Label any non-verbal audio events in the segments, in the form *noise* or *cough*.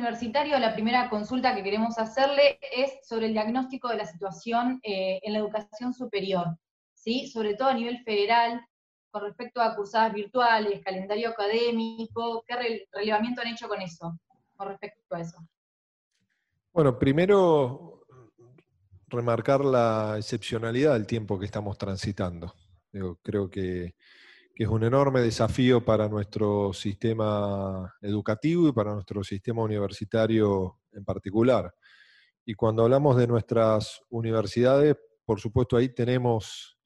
universitario, la primera consulta que queremos hacerle es sobre el diagnóstico de la situación eh, en la educación superior, ¿sí? sobre todo a nivel federal, con respecto a cursadas virtuales, calendario académico, ¿qué relevamiento han hecho con eso, con respecto a eso? Bueno, primero remarcar la excepcionalidad del tiempo que estamos transitando. creo que, es un enorme desafío para nuestro sistema educativo y para nuestro sistema universitario en particular. Y cuando hablamos de nuestras universidades, por supuesto ahí tenemos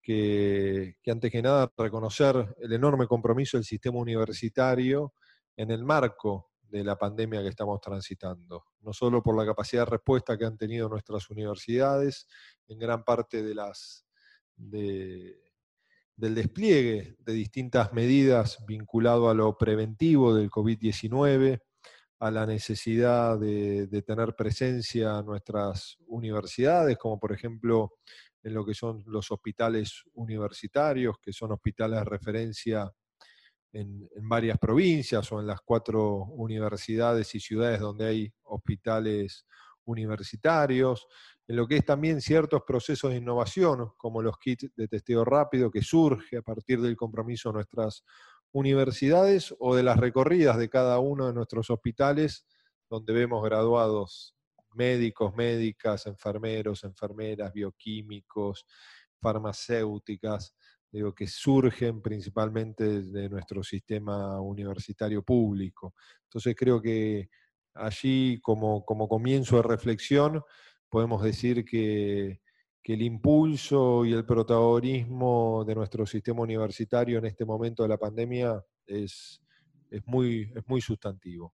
que, antes que nada reconocer el enorme compromiso del sistema universitario en el marco de la pandemia que estamos transitando, no solo por la capacidad de respuesta que han tenido nuestras universidades, en gran parte de las, del despliegue de distintas medidas vinculado a lo preventivo del COVID-19, a la necesidad de, de, tener presencia en nuestras universidades, como por ejemplo en lo que son los hospitales universitarios, que son hospitales de referencia en, varias provincias o en las cuatro universidades y ciudades donde hay hospitales universitarios, en lo que es también ciertos procesos de innovación, como los kits de testeo rápido, que surge a partir del compromiso de nuestras universidades o de las recorridas de cada uno de nuestros hospitales, donde vemos graduados médicos, médicas, enfermeros, enfermeras, bioquímicos, farmacéuticas, digo, que surgen principalmente de nuestro sistema universitario público. Entonces creo que allí, como, como comienzo de reflexión, podemos decir que, el impulso y el protagonismo de nuestro sistema universitario en este momento de la pandemia es, muy, sustantivo.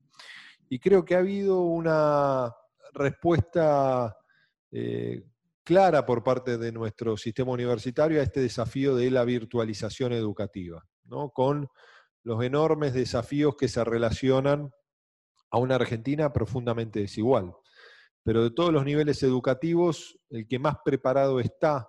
Y creo que ha habido una respuesta eh, clara por parte de nuestro sistema universitario a este desafío de la virtualización educativa, con los enormes desafíos que se relacionan a una Argentina profundamente desigual. Pero de todos los niveles educativos, el que más preparado está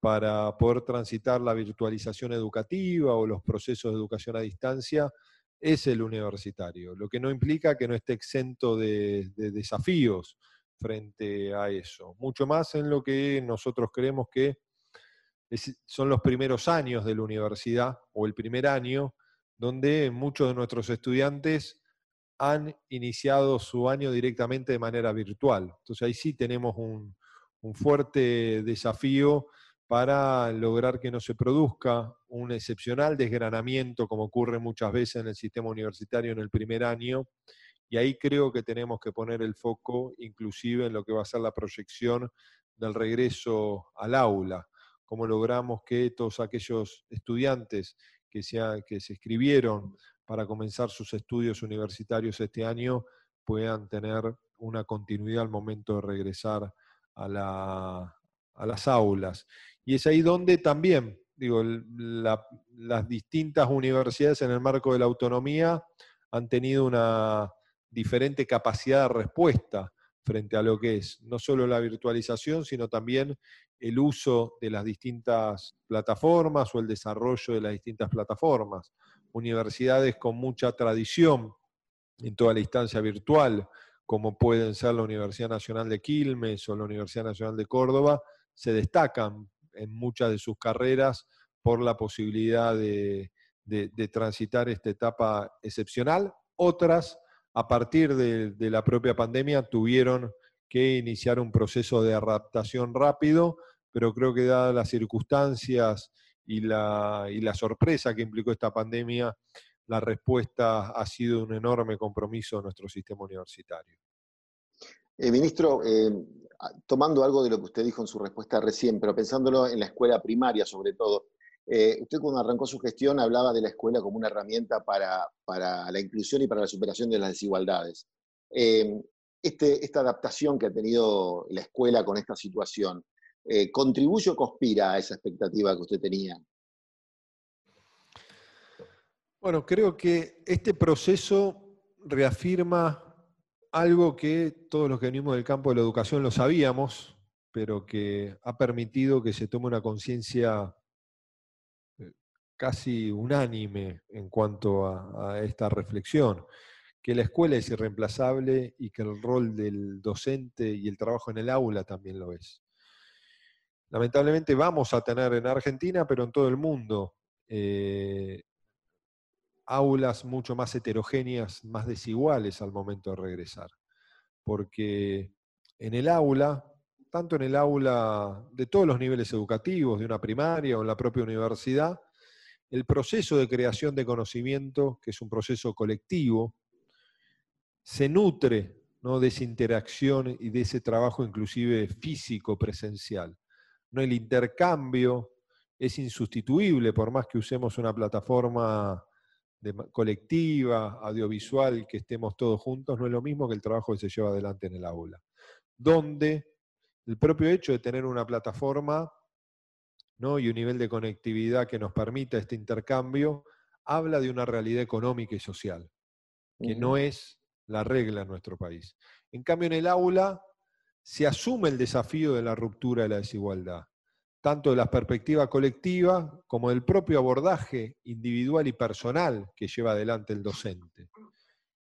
para poder transitar la virtualización educativa o los procesos de educación a distancia es el universitario, lo que no implica que no esté exento de, desafíos frente a eso. Mucho más en lo que nosotros creemos que son los primeros años de la universidad o el primer año donde muchos de nuestros estudiantes han iniciado su año directamente de manera virtual. Entonces ahí sí tenemos un, un fuerte desafío para lograr que no se produzca un excepcional desgranamiento como ocurre muchas veces en el sistema universitario en el primer año. Y ahí creo que tenemos que poner el foco inclusive en lo que va a ser la proyección del regreso al aula, cómo logramos que todos aquellos estudiantes que que se escribieron para comenzar sus estudios universitarios este año puedan tener una continuidad al momento de regresar a, la, a las aulas. Y es ahí donde también, digo, las distintas universidades en el marco de la autonomía han tenido una diferente capacidad de respuesta frente a lo que es no solo la virtualización, sino también el uso de las distintas plataformas o el desarrollo de las distintas plataformas. Universidades con mucha tradición en toda la instancia virtual, como pueden ser la Universidad Nacional de Quilmes o la Universidad Nacional de Córdoba, se destacan en muchas de sus carreras por la posibilidad de, transitar esta etapa excepcional. Otras, a partir de, la propia pandemia, tuvieron que iniciar un proceso de adaptación rápido, pero creo que dadas las circunstancias y la, y la sorpresa que implicó esta pandemia, la respuesta ha sido un enorme compromiso de nuestro sistema universitario. Eh, ministro, eh, tomando algo de lo que usted dijo en su respuesta recién, pero pensándolo en la escuela primaria sobre todo, eh, usted cuando arrancó su gestión hablaba de la escuela como una herramienta para, la inclusión y para la superación de las desigualdades. Este, esta adaptación que ha tenido la escuela con esta situación, ¿contribuye o conspira a esa expectativa que usted tenía? Bueno, creo que este proceso reafirma algo que todos los que venimos del campo de la educación lo sabíamos, pero que ha permitido que se tome una conciencia eh, casi unánime en cuanto a, esta reflexión, que la escuela es irreemplazable y que el rol del docente y el trabajo en el aula también lo es. Lamentablemente vamos a tener en Argentina, pero en todo el mundo, eh, aulas mucho más heterogéneas, más desiguales al momento de regresar. Porque en el aula, tanto en el aula de todos los niveles educativos, de una primaria o en la propia universidad, el proceso de creación de conocimiento, que es un proceso colectivo, se nutre ¿no? de esa interacción y de ese trabajo inclusive físico, presencial. ¿No? El intercambio es insustituible por más que usemos una plataforma colectiva, audiovisual, que estemos todos juntos, no es lo mismo que el trabajo que se lleva adelante en el aula. Donde el propio hecho de tener una plataforma ¿no? y un nivel de conectividad que nos permita este intercambio, habla de una realidad económica y social, que no es la regla en nuestro país. En cambio, en el aula se asume el desafío de la ruptura de la desigualdad, tanto de la perspectiva colectiva como del propio abordaje individual y personal que lleva adelante el docente.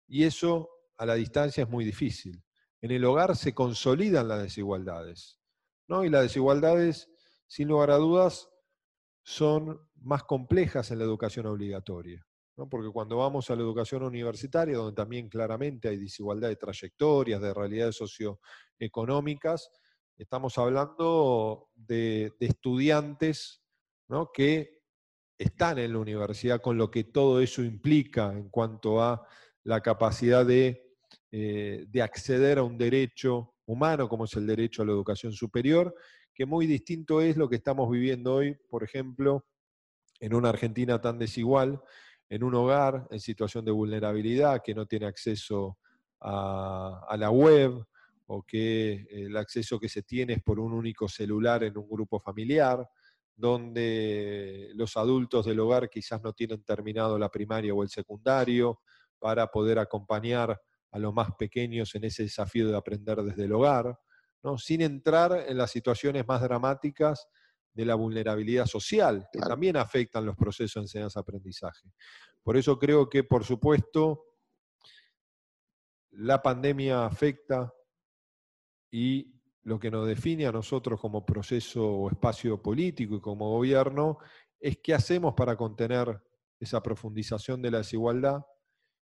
Y eso a la distancia es muy difícil. En el hogar se consolidan las desigualdades, ¿no? Y las desigualdades, sin lugar a dudas, son más complejas en la educación obligatoria porque cuando vamos a la educación universitaria, donde también claramente hay desigualdad de trayectorias, de realidades socioeconómicas, estamos hablando de, estudiantes que están en la universidad con lo que todo eso implica en cuanto a la capacidad de, eh, de acceder a un derecho humano como es el derecho a la educación superior, que muy distinto es lo que estamos viviendo hoy, por ejemplo, en una Argentina tan desigual, en un hogar en situación de vulnerabilidad, que no tiene acceso a, la web o que el acceso que se tiene es por un único celular en un grupo familiar, donde los adultos del hogar quizás no tienen terminado la primaria o el secundario para poder acompañar a los más pequeños en ese desafío de aprender desde el hogar, ¿no? sin entrar en las situaciones más dramáticas de la vulnerabilidad social, que también afectan los procesos de enseñanza-aprendizaje. Por eso creo que, por supuesto, la pandemia afecta y lo que nos define a nosotros como proceso o espacio político y como gobierno es qué hacemos para contener esa profundización de la desigualdad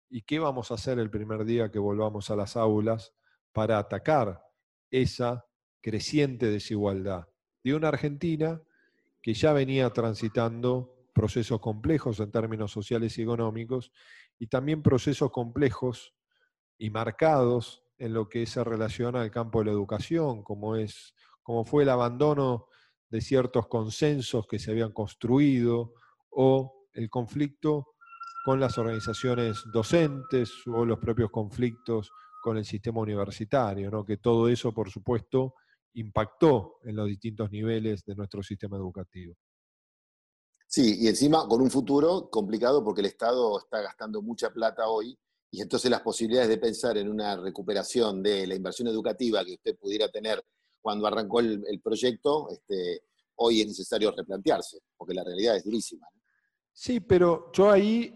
y qué vamos a hacer el primer día que volvamos a las aulas para atacar esa creciente desigualdad de una Argentina que ya venía transitando procesos complejos en términos sociales y económicos y también procesos complejos y marcados en lo que se relaciona al campo de la educación, como, es, como fue el abandono de ciertos consensos que se habían construido o el conflicto con las organizaciones docentes o los propios conflictos con el sistema universitario, ¿no? que todo eso, por supuesto, impactó en los distintos niveles de nuestro sistema educativo. Sí, y encima con un futuro complicado porque el Estado está gastando mucha plata hoy y entonces las posibilidades de pensar en una recuperación de la inversión educativa que usted pudiera tener cuando arrancó el, proyecto, este, hoy es necesario replantearse, porque la realidad es durísima. Sí, pero yo ahí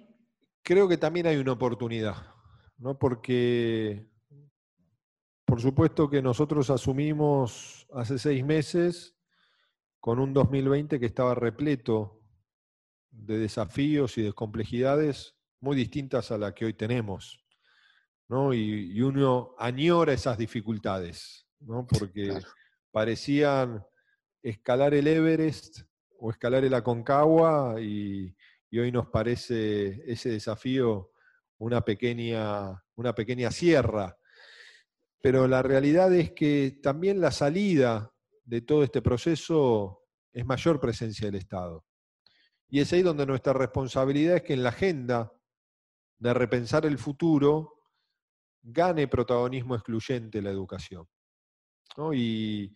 creo que también hay una oportunidad, ¿no? Porque por supuesto que nosotros asumimos hace seis meses con un 2020 que estaba repleto de desafíos y de complejidades muy distintas a la que hoy tenemos. ¿no? Y, uno añora esas dificultades, ¿no? porque parecían escalar el Everest o escalar el Aconcagua y, y hoy nos parece ese desafío una pequeña, una pequeña sierra pero la realidad es que también la salida de todo este proceso es mayor presencia del Estado. Y es ahí donde nuestra responsabilidad es que en la agenda de repensar el futuro gane protagonismo excluyente la educación. Y,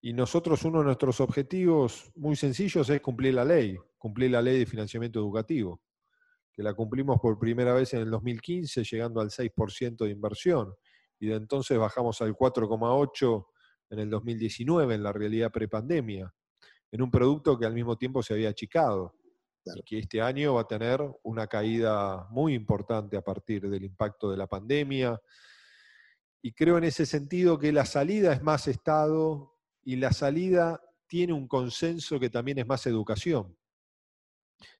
y, nosotros uno de nuestros objetivos muy sencillos es cumplir la ley, cumplir la ley de financiamiento educativo, que la cumplimos por primera vez en el 2015, llegando al 6% de inversión y de entonces bajamos al 4,8 en el 2019, en la realidad prepandemia, en un producto que al mismo tiempo se había achicado. y que este año va a tener una caída muy importante a partir del impacto de la pandemia. Y creo en ese sentido que la salida es más Estado y la salida tiene un consenso que también es más educación.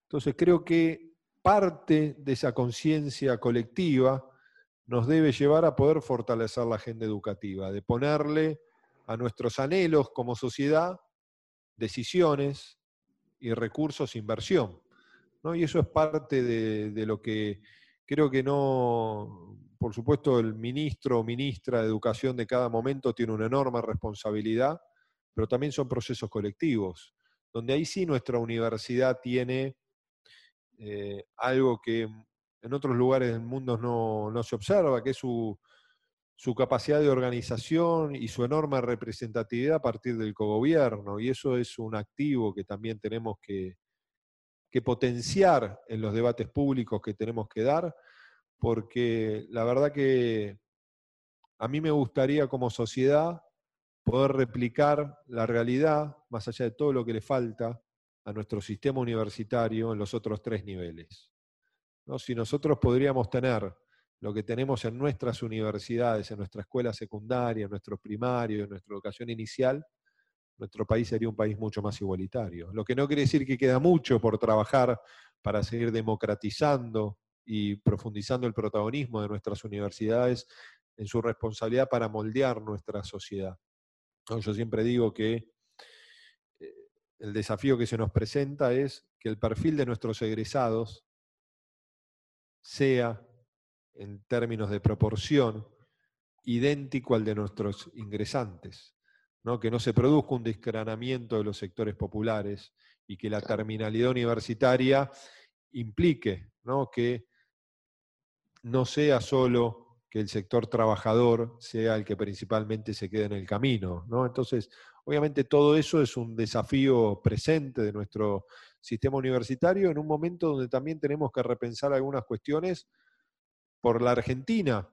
Entonces creo que parte de esa conciencia colectiva nos debe llevar a poder fortalecer la agenda educativa, de ponerle a nuestros anhelos como sociedad decisiones y recursos, inversión. ¿no? Y eso es parte de, lo que creo que no, por supuesto, el ministro o ministra de Educación de cada momento tiene una enorme responsabilidad, pero también son procesos colectivos, donde ahí sí nuestra universidad tiene eh, algo que en otros lugares del mundo no, no se observa, que es su, su capacidad de organización y su enorme representatividad a partir del cogobierno. Y eso es un activo que también tenemos que, potenciar en los debates públicos que tenemos que dar, porque la verdad que a mí me gustaría como sociedad poder replicar la realidad, más allá de todo lo que le falta a nuestro sistema universitario en los otros tres niveles. Si nosotros podríamos tener lo que tenemos en nuestras universidades, en nuestra escuela secundaria, en nuestro primario, en nuestra educación inicial, nuestro país sería un país mucho más igualitario. Lo que no quiere decir que queda mucho por trabajar para seguir democratizando y profundizando el protagonismo de nuestras universidades en su responsabilidad para moldear nuestra sociedad. Yo siempre digo que eh, el desafío que se nos presenta es que el perfil de nuestros egresados sea en términos de proporción idéntico al de nuestros ingresantes, ¿no? que no se produzca un desgranamiento de los sectores populares y que la terminalidad universitaria implique ¿no? que no sea solo que el sector trabajador sea el que principalmente se quede en el camino. ¿no? Entonces, obviamente todo eso es un desafío presente de nuestro sistema universitario en un momento donde también tenemos que repensar algunas cuestiones por la Argentina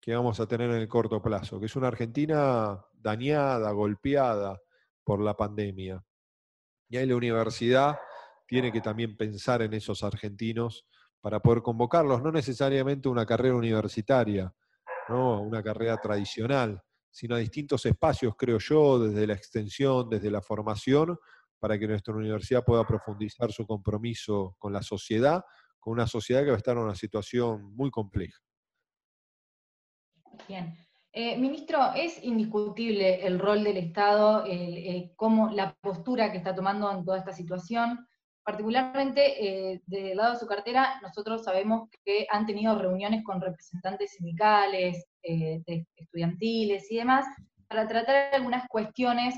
que vamos a tener en el corto plazo, que es una Argentina dañada, golpeada por la pandemia. Y ahí la universidad tiene que también pensar en esos argentinos para poder convocarlos, no necesariamente una carrera universitaria, ¿no? una carrera tradicional, sino a distintos espacios, creo yo, desde la extensión, desde la formación, para que nuestra universidad pueda profundizar su compromiso con la sociedad con una sociedad que va a estar en una situación muy compleja. Bien. Eh, ministro, es indiscutible el rol del Estado, cómo la postura que está tomando en toda esta situación. Particularmente eh, del lado de su cartera, nosotros sabemos que han tenido reuniones con representantes sindicales, eh, estudiantiles y demás, para tratar algunas cuestiones,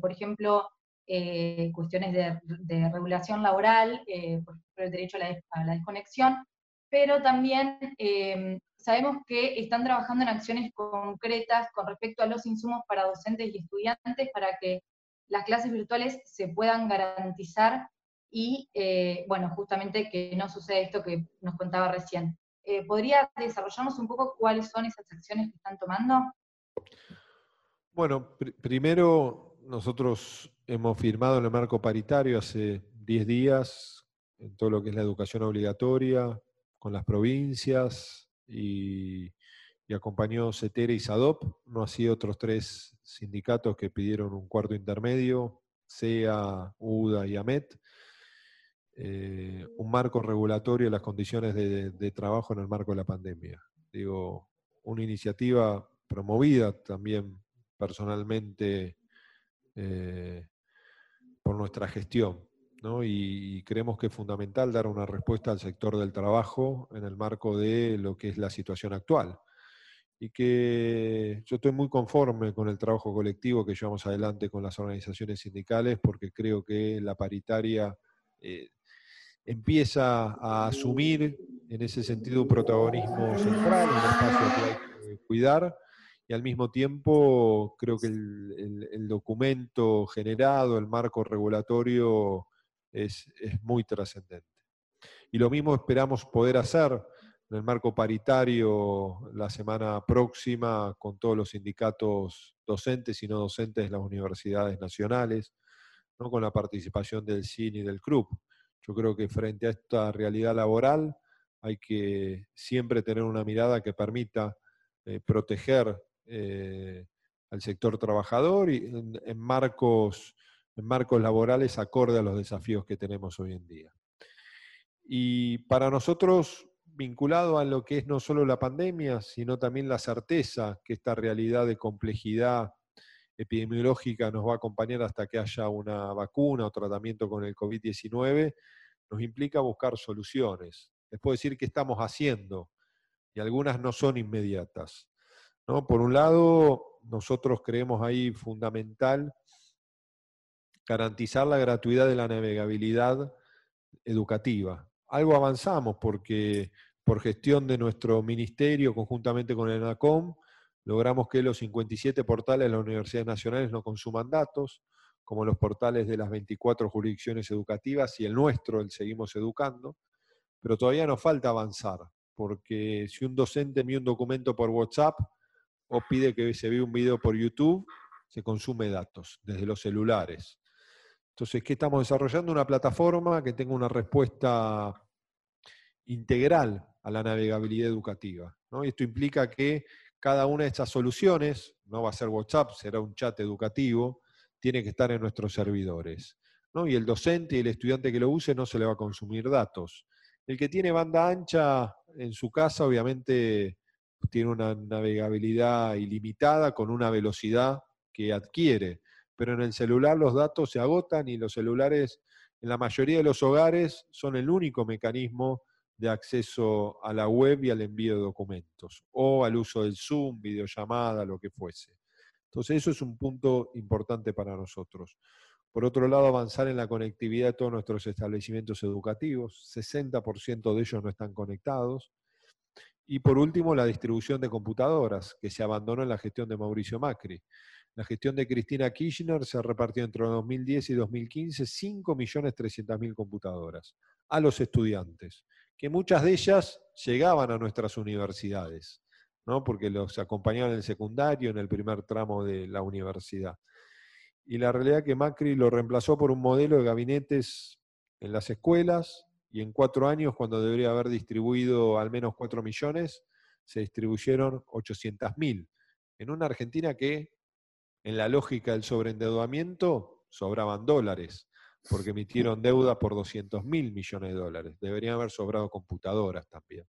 por ejemplo, eh, cuestiones de, regulación laboral, eh, por ejemplo, el derecho a la, desconexión, pero también eh, sabemos que están trabajando en acciones concretas con respecto a los insumos para docentes y estudiantes para que las clases virtuales se puedan garantizar y, bueno, justamente que no suceda esto que nos contaba recién. ¿Podría desarrollarnos un poco cuáles son esas acciones que están tomando? Bueno, primero nosotros hemos firmado en el marco paritario hace 10 días en todo lo que es la educación obligatoria con las provincias y, acompañó CETERA y SADOP, no así otros tres sindicatos que pidieron un cuarto intermedio, SEA, UDA y AMET, eh, un marco regulatorio de las condiciones de, trabajo en el marco de la pandemia. Digo, una iniciativa promovida también personalmente eh, por nuestra gestión. Y, creemos que es fundamental dar una respuesta al sector del trabajo en el marco de lo que es la situación actual. Y que yo estoy muy conforme con el trabajo colectivo que llevamos adelante con las organizaciones sindicales, porque creo que la paritaria eh, empieza a asumir en ese sentido un protagonismo central, un espacio que hay que cuidar y al mismo tiempo creo que el, documento generado, el marco regulatorio es, muy trascendente. Y lo mismo esperamos poder hacer en el marco paritario la semana próxima con todos los sindicatos docentes y no docentes de las universidades nacionales, ¿no? con la participación del CIN y del CRUP. Yo creo que frente a esta realidad laboral hay que siempre tener una mirada que permita eh, proteger eh, al sector trabajador y en, marcos, en marcos laborales acorde a los desafíos que tenemos hoy en día. Y para nosotros, vinculado a lo que es no solo la pandemia, sino también la certeza que esta realidad de complejidad epidemiológica nos va a acompañar hasta que haya una vacuna o tratamiento con el COVID-19, nos implica buscar soluciones. Les puedo decir qué estamos haciendo, y algunas no son inmediatas. Por un lado, nosotros creemos ahí fundamental garantizar la gratuidad de la navegabilidad educativa. Algo avanzamos porque por gestión de nuestro ministerio, conjuntamente con el ENACOM, logramos que los 57 portales de las universidades nacionales no consuman datos, como los portales de las 24 jurisdicciones educativas y el nuestro, el Seguimos Educando, pero todavía nos falta avanzar, porque si un docente envía un documento por WhatsApp o pide que se vea un video por YouTube, se consume datos desde los celulares. Entonces, ¿qué estamos desarrollando? Una plataforma que tenga una respuesta integral a la navegabilidad educativa. Y esto implica que cada una de estas soluciones, no va a ser WhatsApp, será un chat educativo, tiene que estar en nuestros servidores. Y el docente y el estudiante que lo use no se le va a consumir datos. El que tiene banda ancha en su casa, obviamente, tiene una navegabilidad ilimitada con una velocidad que adquiere, pero en el celular los datos se agotan y los celulares, en la mayoría de los hogares, son el único mecanismo de acceso a la web y al envío de documentos, o al uso del Zoom, videollamada, lo que fuese. Entonces, eso es un punto importante para nosotros. Por otro lado, avanzar en la conectividad de todos nuestros establecimientos educativos. 60% de ellos no están conectados. Y por último, la distribución de computadoras, que se abandonó en la gestión de Mauricio Macri. La gestión de Cristina Kirchner se repartió entre 2010 y 2015 5.300.000 computadoras a los estudiantes, que muchas de ellas llegaban a nuestras universidades porque los acompañaban en el secundario, en el primer tramo de la universidad. Y la realidad es que Macri lo reemplazó por un modelo de gabinetes en las escuelas y en cuatro años, cuando debería haber distribuido al menos cuatro millones, se distribuyeron 800.000. En una Argentina que, en la lógica del sobreendeudamiento, sobraban dólares, porque emitieron deuda por 200 mil millones de dólares. Deberían haber sobrado computadoras también,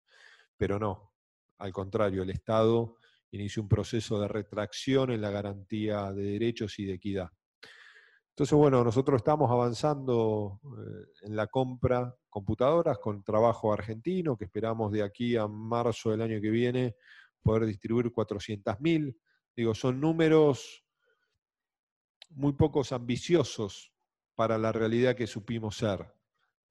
pero no. Al contrario, el Estado inició un proceso de retracción en la garantía de derechos y de equidad. Entonces, bueno, nosotros estamos avanzando eh, en la compra computadoras con trabajo argentino, que esperamos de aquí a marzo del año que viene poder distribuir 400.000. Digo, son números muy pocos ambiciosos para la realidad que supimos ser,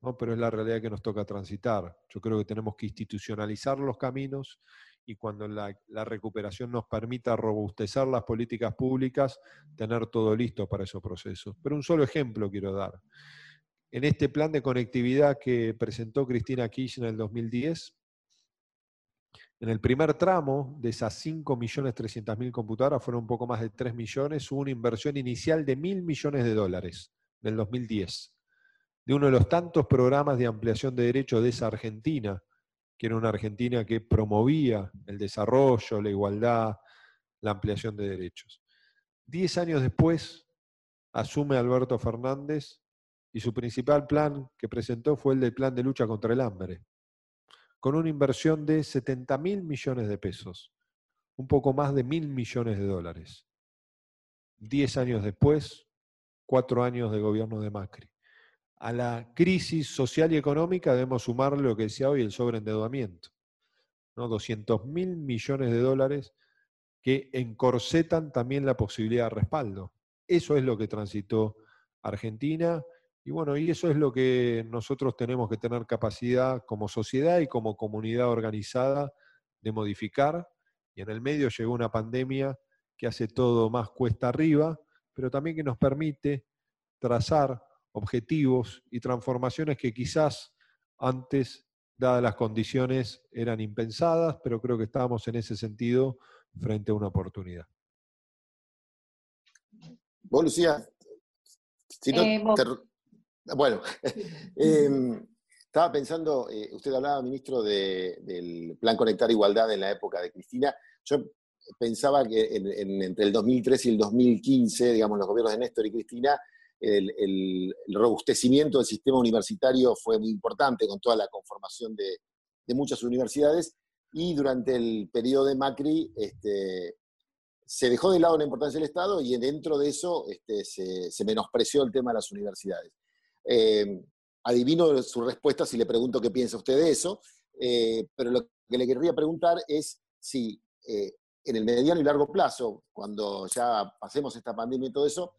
¿no? pero es la realidad que nos toca transitar. Yo creo que tenemos que institucionalizar los caminos y cuando la, recuperación nos permita robustecer las políticas públicas, tener todo listo para esos procesos. Pero un solo ejemplo quiero dar. En este plan de conectividad que presentó Cristina Kirchner en el 2010, en el primer tramo de esas 5.300.000 computadoras, fueron un poco más de 3 millones, hubo una inversión inicial de mil millones de dólares del 2010, de uno de los tantos programas de ampliación de derechos de esa Argentina, que era una Argentina que promovía el desarrollo, la igualdad, la ampliación de derechos. Diez años después, asume Alberto Fernández y su principal plan que presentó fue el del plan de lucha contra el hambre, con una inversión de 70 mil millones de pesos, un poco más de mil millones de dólares. Diez años después, cuatro años de gobierno de Macri a la crisis social y económica debemos sumarle lo que decía hoy, el sobreendeudamiento. ¿no? 200 mil millones de dólares que encorsetan también la posibilidad de respaldo. Eso es lo que transitó Argentina y bueno, y eso es lo que nosotros tenemos que tener capacidad como sociedad y como comunidad organizada de modificar. Y en el medio llegó una pandemia que hace todo más cuesta arriba, pero también que nos permite trazar objetivos y transformaciones que quizás antes, dadas las condiciones, eran impensadas, pero creo que estábamos en ese sentido frente a una oportunidad. Vos, Lucía, si no, eh, Bueno, *laughs* em, estaba pensando, eh, usted hablaba, ministro, del Plan Conectar Igualdad en la época de Cristina. Yo pensaba que entre el 2003 y el 2015, digamos, los gobiernos de Néstor y Cristina, el, robustecimiento del sistema universitario fue muy importante con toda la conformación de, muchas universidades y durante el periodo de Macri este, se dejó de lado la importancia del Estado y dentro de eso este, se, menospreció el tema de las universidades. Eh, adivino su respuesta si le pregunto qué piensa usted de eso, eh, pero lo que le querría preguntar es si eh, en el mediano y largo plazo, cuando ya pasemos esta pandemia y todo eso,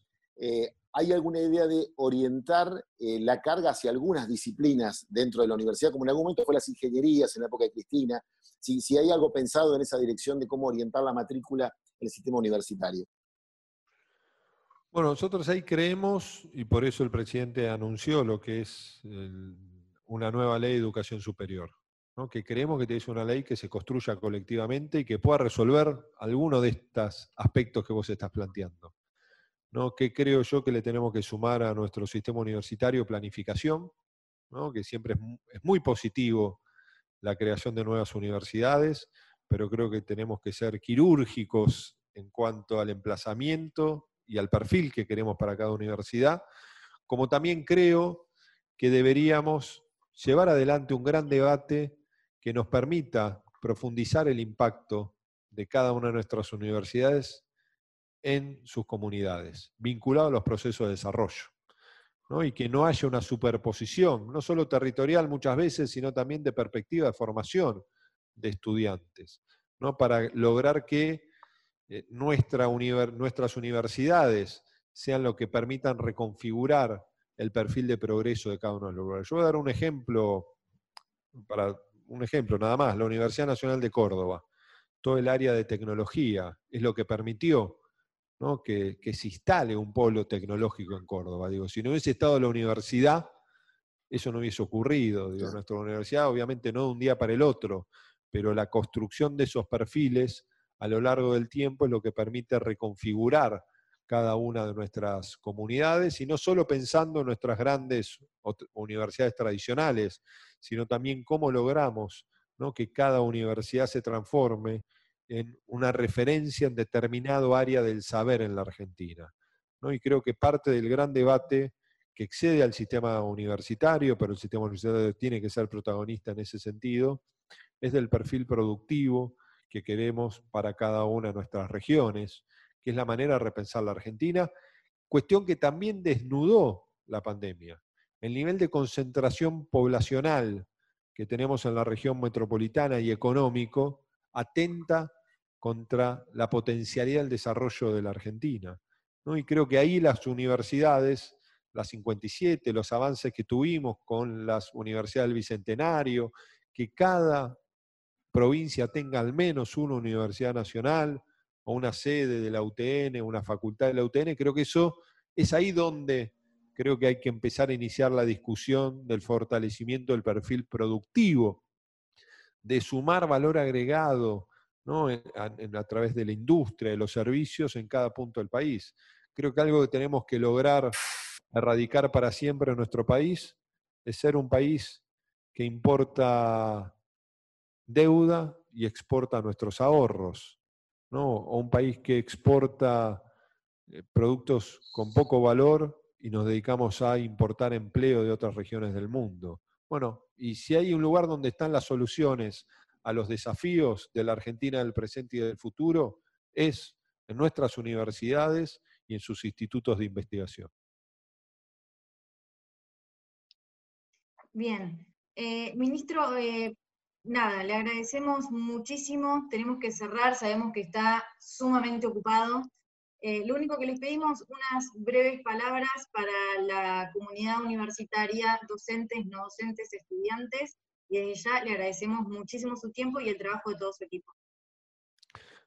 ¿hay alguna idea de orientar la carga hacia algunas disciplinas dentro de la universidad, como en algún momento fue las ingenierías en la época de Cristina? Si, hay algo pensado en esa dirección de cómo orientar la matrícula en el sistema universitario. Bueno, nosotros ahí creemos, y por eso el presidente anunció lo que es una nueva ley de educación superior, que creemos que es una ley que se construya colectivamente y que pueda resolver alguno de estos aspectos que vos estás planteando. ¿No? Que creo yo que le tenemos que sumar a nuestro sistema universitario planificación, que siempre es, es muy positivo la creación de nuevas universidades, pero creo que tenemos que ser quirúrgicos en cuanto al emplazamiento y al perfil que queremos para cada universidad, como también creo que deberíamos llevar adelante un gran debate que nos permita profundizar el impacto de cada una de nuestras universidades en sus comunidades, vinculado a los procesos de desarrollo. Y que no haya una superposición, no solo territorial muchas veces, sino también de perspectiva de formación de estudiantes, ¿no? para lograr que eh, nuestras universidades sean lo que permitan reconfigurar el perfil de progreso de cada uno de los lugares. Yo voy a dar un ejemplo, un ejemplo nada más, la Universidad Nacional de Córdoba, todo el área de tecnología, es lo que permitió que, se instale un polo tecnológico en Córdoba. Digo, si no hubiese estado la universidad, eso no hubiese ocurrido. Digo, nuestra universidad, obviamente no de un día para el otro, pero la construcción de esos perfiles a lo largo del tiempo es lo que permite reconfigurar cada una de nuestras comunidades y no solo pensando en nuestras grandes universidades tradicionales, sino también cómo logramos que cada universidad se transforme en una referencia en determinado área del saber en la Argentina. ¿no? Y creo que parte del gran debate que excede al sistema universitario, pero el sistema universitario tiene que ser protagonista en ese sentido, es del perfil productivo, que queremos para cada una de nuestras regiones, que es la manera de repensar la Argentina, cuestión que también desnudó la pandemia. El nivel de concentración poblacional que tenemos en la región metropolitana y económico atenta contra la potencialidad del desarrollo de la Argentina. ¿no? Y creo que ahí las universidades, las 57, los avances que tuvimos con las universidades del Bicentenario, que cada provincia tenga al menos una universidad nacional o una sede de la UTN, una facultad de la UTN, creo que eso es ahí donde creo que hay que empezar a iniciar la discusión del fortalecimiento del perfil productivo, de sumar valor agregado a, través de la industria, de los servicios en cada punto del país. Creo que algo que tenemos que lograr erradicar para siempre en nuestro país es ser un país que importa deuda y exporta nuestros ahorros, ¿no? O un país que exporta eh, productos con poco valor y nos dedicamos a importar empleo de otras regiones del mundo. Bueno, y si hay un lugar donde están las soluciones a los desafíos de la Argentina del presente y del futuro, es en nuestras universidades y en sus institutos de investigación. Bien. Eh, ministro, eh, nada, le agradecemos muchísimo. Tenemos que cerrar, sabemos que está sumamente ocupado. Eh, lo único que les pedimos, unas breves palabras para la comunidad universitaria, docentes, no docentes, estudiantes, y ya le agradecemos muchísimo su tiempo y el trabajo de todo su equipo.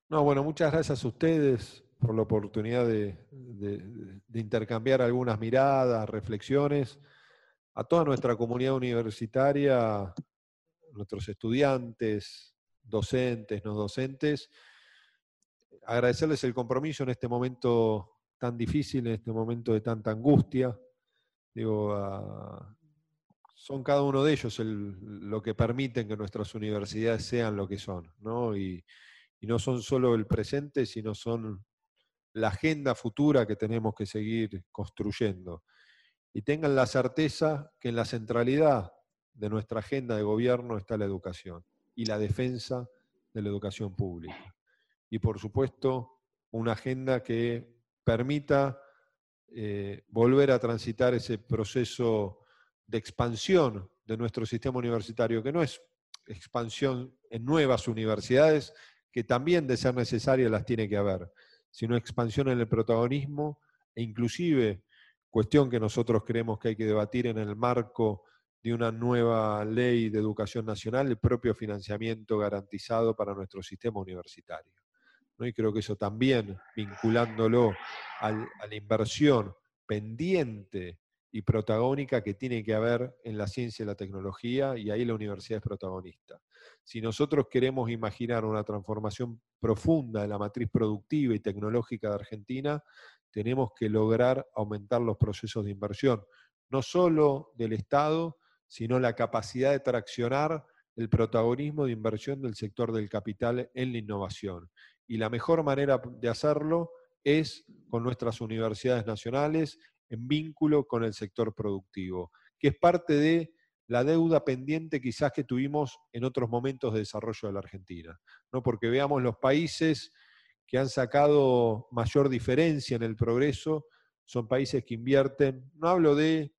No, bueno, muchas gracias a ustedes por la oportunidad de, de intercambiar algunas miradas, reflexiones. A toda nuestra comunidad universitaria, nuestros estudiantes, docentes, no docentes, agradecerles el compromiso en este momento tan difícil, en este momento de tanta angustia. digo, son cada uno de ellos lo que permiten que nuestras universidades sean lo que son, ¿no? Y, no son solo el presente, sino son la agenda futura que tenemos que seguir construyendo. Y tengan la certeza que en la centralidad de nuestra agenda de gobierno está la educación y la defensa de la educación pública. Y por supuesto, una agenda que permita eh, volver a transitar ese proceso de expansión de nuestro sistema universitario, que no es expansión en nuevas universidades, que también de ser necesaria las tiene que haber, sino expansión en el protagonismo e inclusive cuestión que nosotros creemos que hay que debatir en el marco de una nueva ley de educación nacional, el propio financiamiento garantizado para nuestro sistema universitario. ¿no? Y creo que eso también, vinculándolo a la inversión pendiente y protagónica que tiene que haber en la ciencia y la tecnología, y ahí la universidad es protagonista. Si nosotros queremos imaginar una transformación profunda de la matriz productiva y tecnológica de Argentina, tenemos que lograr aumentar los procesos de inversión, no solo del Estado, sino la capacidad de traccionar el protagonismo de inversión del sector del capital en la innovación. Y la mejor manera de hacerlo es con nuestras universidades nacionales en vínculo con el sector productivo, que es parte de la deuda pendiente quizás que tuvimos en otros momentos de desarrollo de la Argentina. ¿no? Porque veamos los países que han sacado mayor diferencia en el progreso, son países que invierten, no hablo de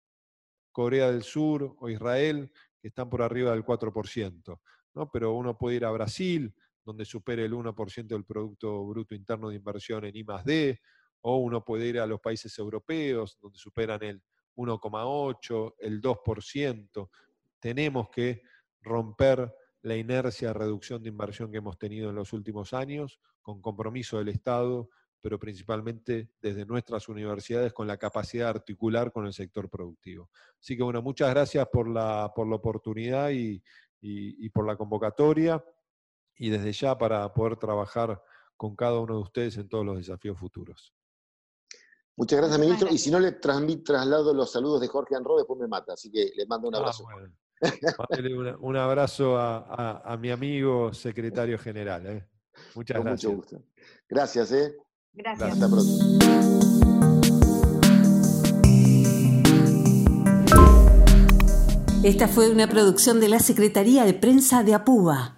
Corea del Sur o Israel, que están por arriba del 4%, ¿no? pero uno puede ir a Brasil, donde supere el 1% del Producto Bruto Interno de Inversión en I +D, o uno puede ir a los países europeos, donde superan el 1,8, el 2%. Tenemos que romper la inercia de reducción de inversión que hemos tenido en los últimos años, con compromiso del Estado, pero principalmente desde nuestras universidades con la capacidad de articular con el sector productivo. Así que bueno, muchas gracias por la, por la oportunidad y, y por la convocatoria y desde ya para poder trabajar con cada uno de ustedes en todos los desafíos futuros. Muchas gracias, ministro. Y si no le traslado los saludos de Jorge Anro, después me mata. Así que le mando un ah, abrazo. un abrazo a, mi amigo secretario general. ¿eh? Muchas gracias. Mucho gusto. Gracias. ¿eh? Gracias. Hasta pronto. Esta fue una producción de la Secretaría de Prensa de Apúa.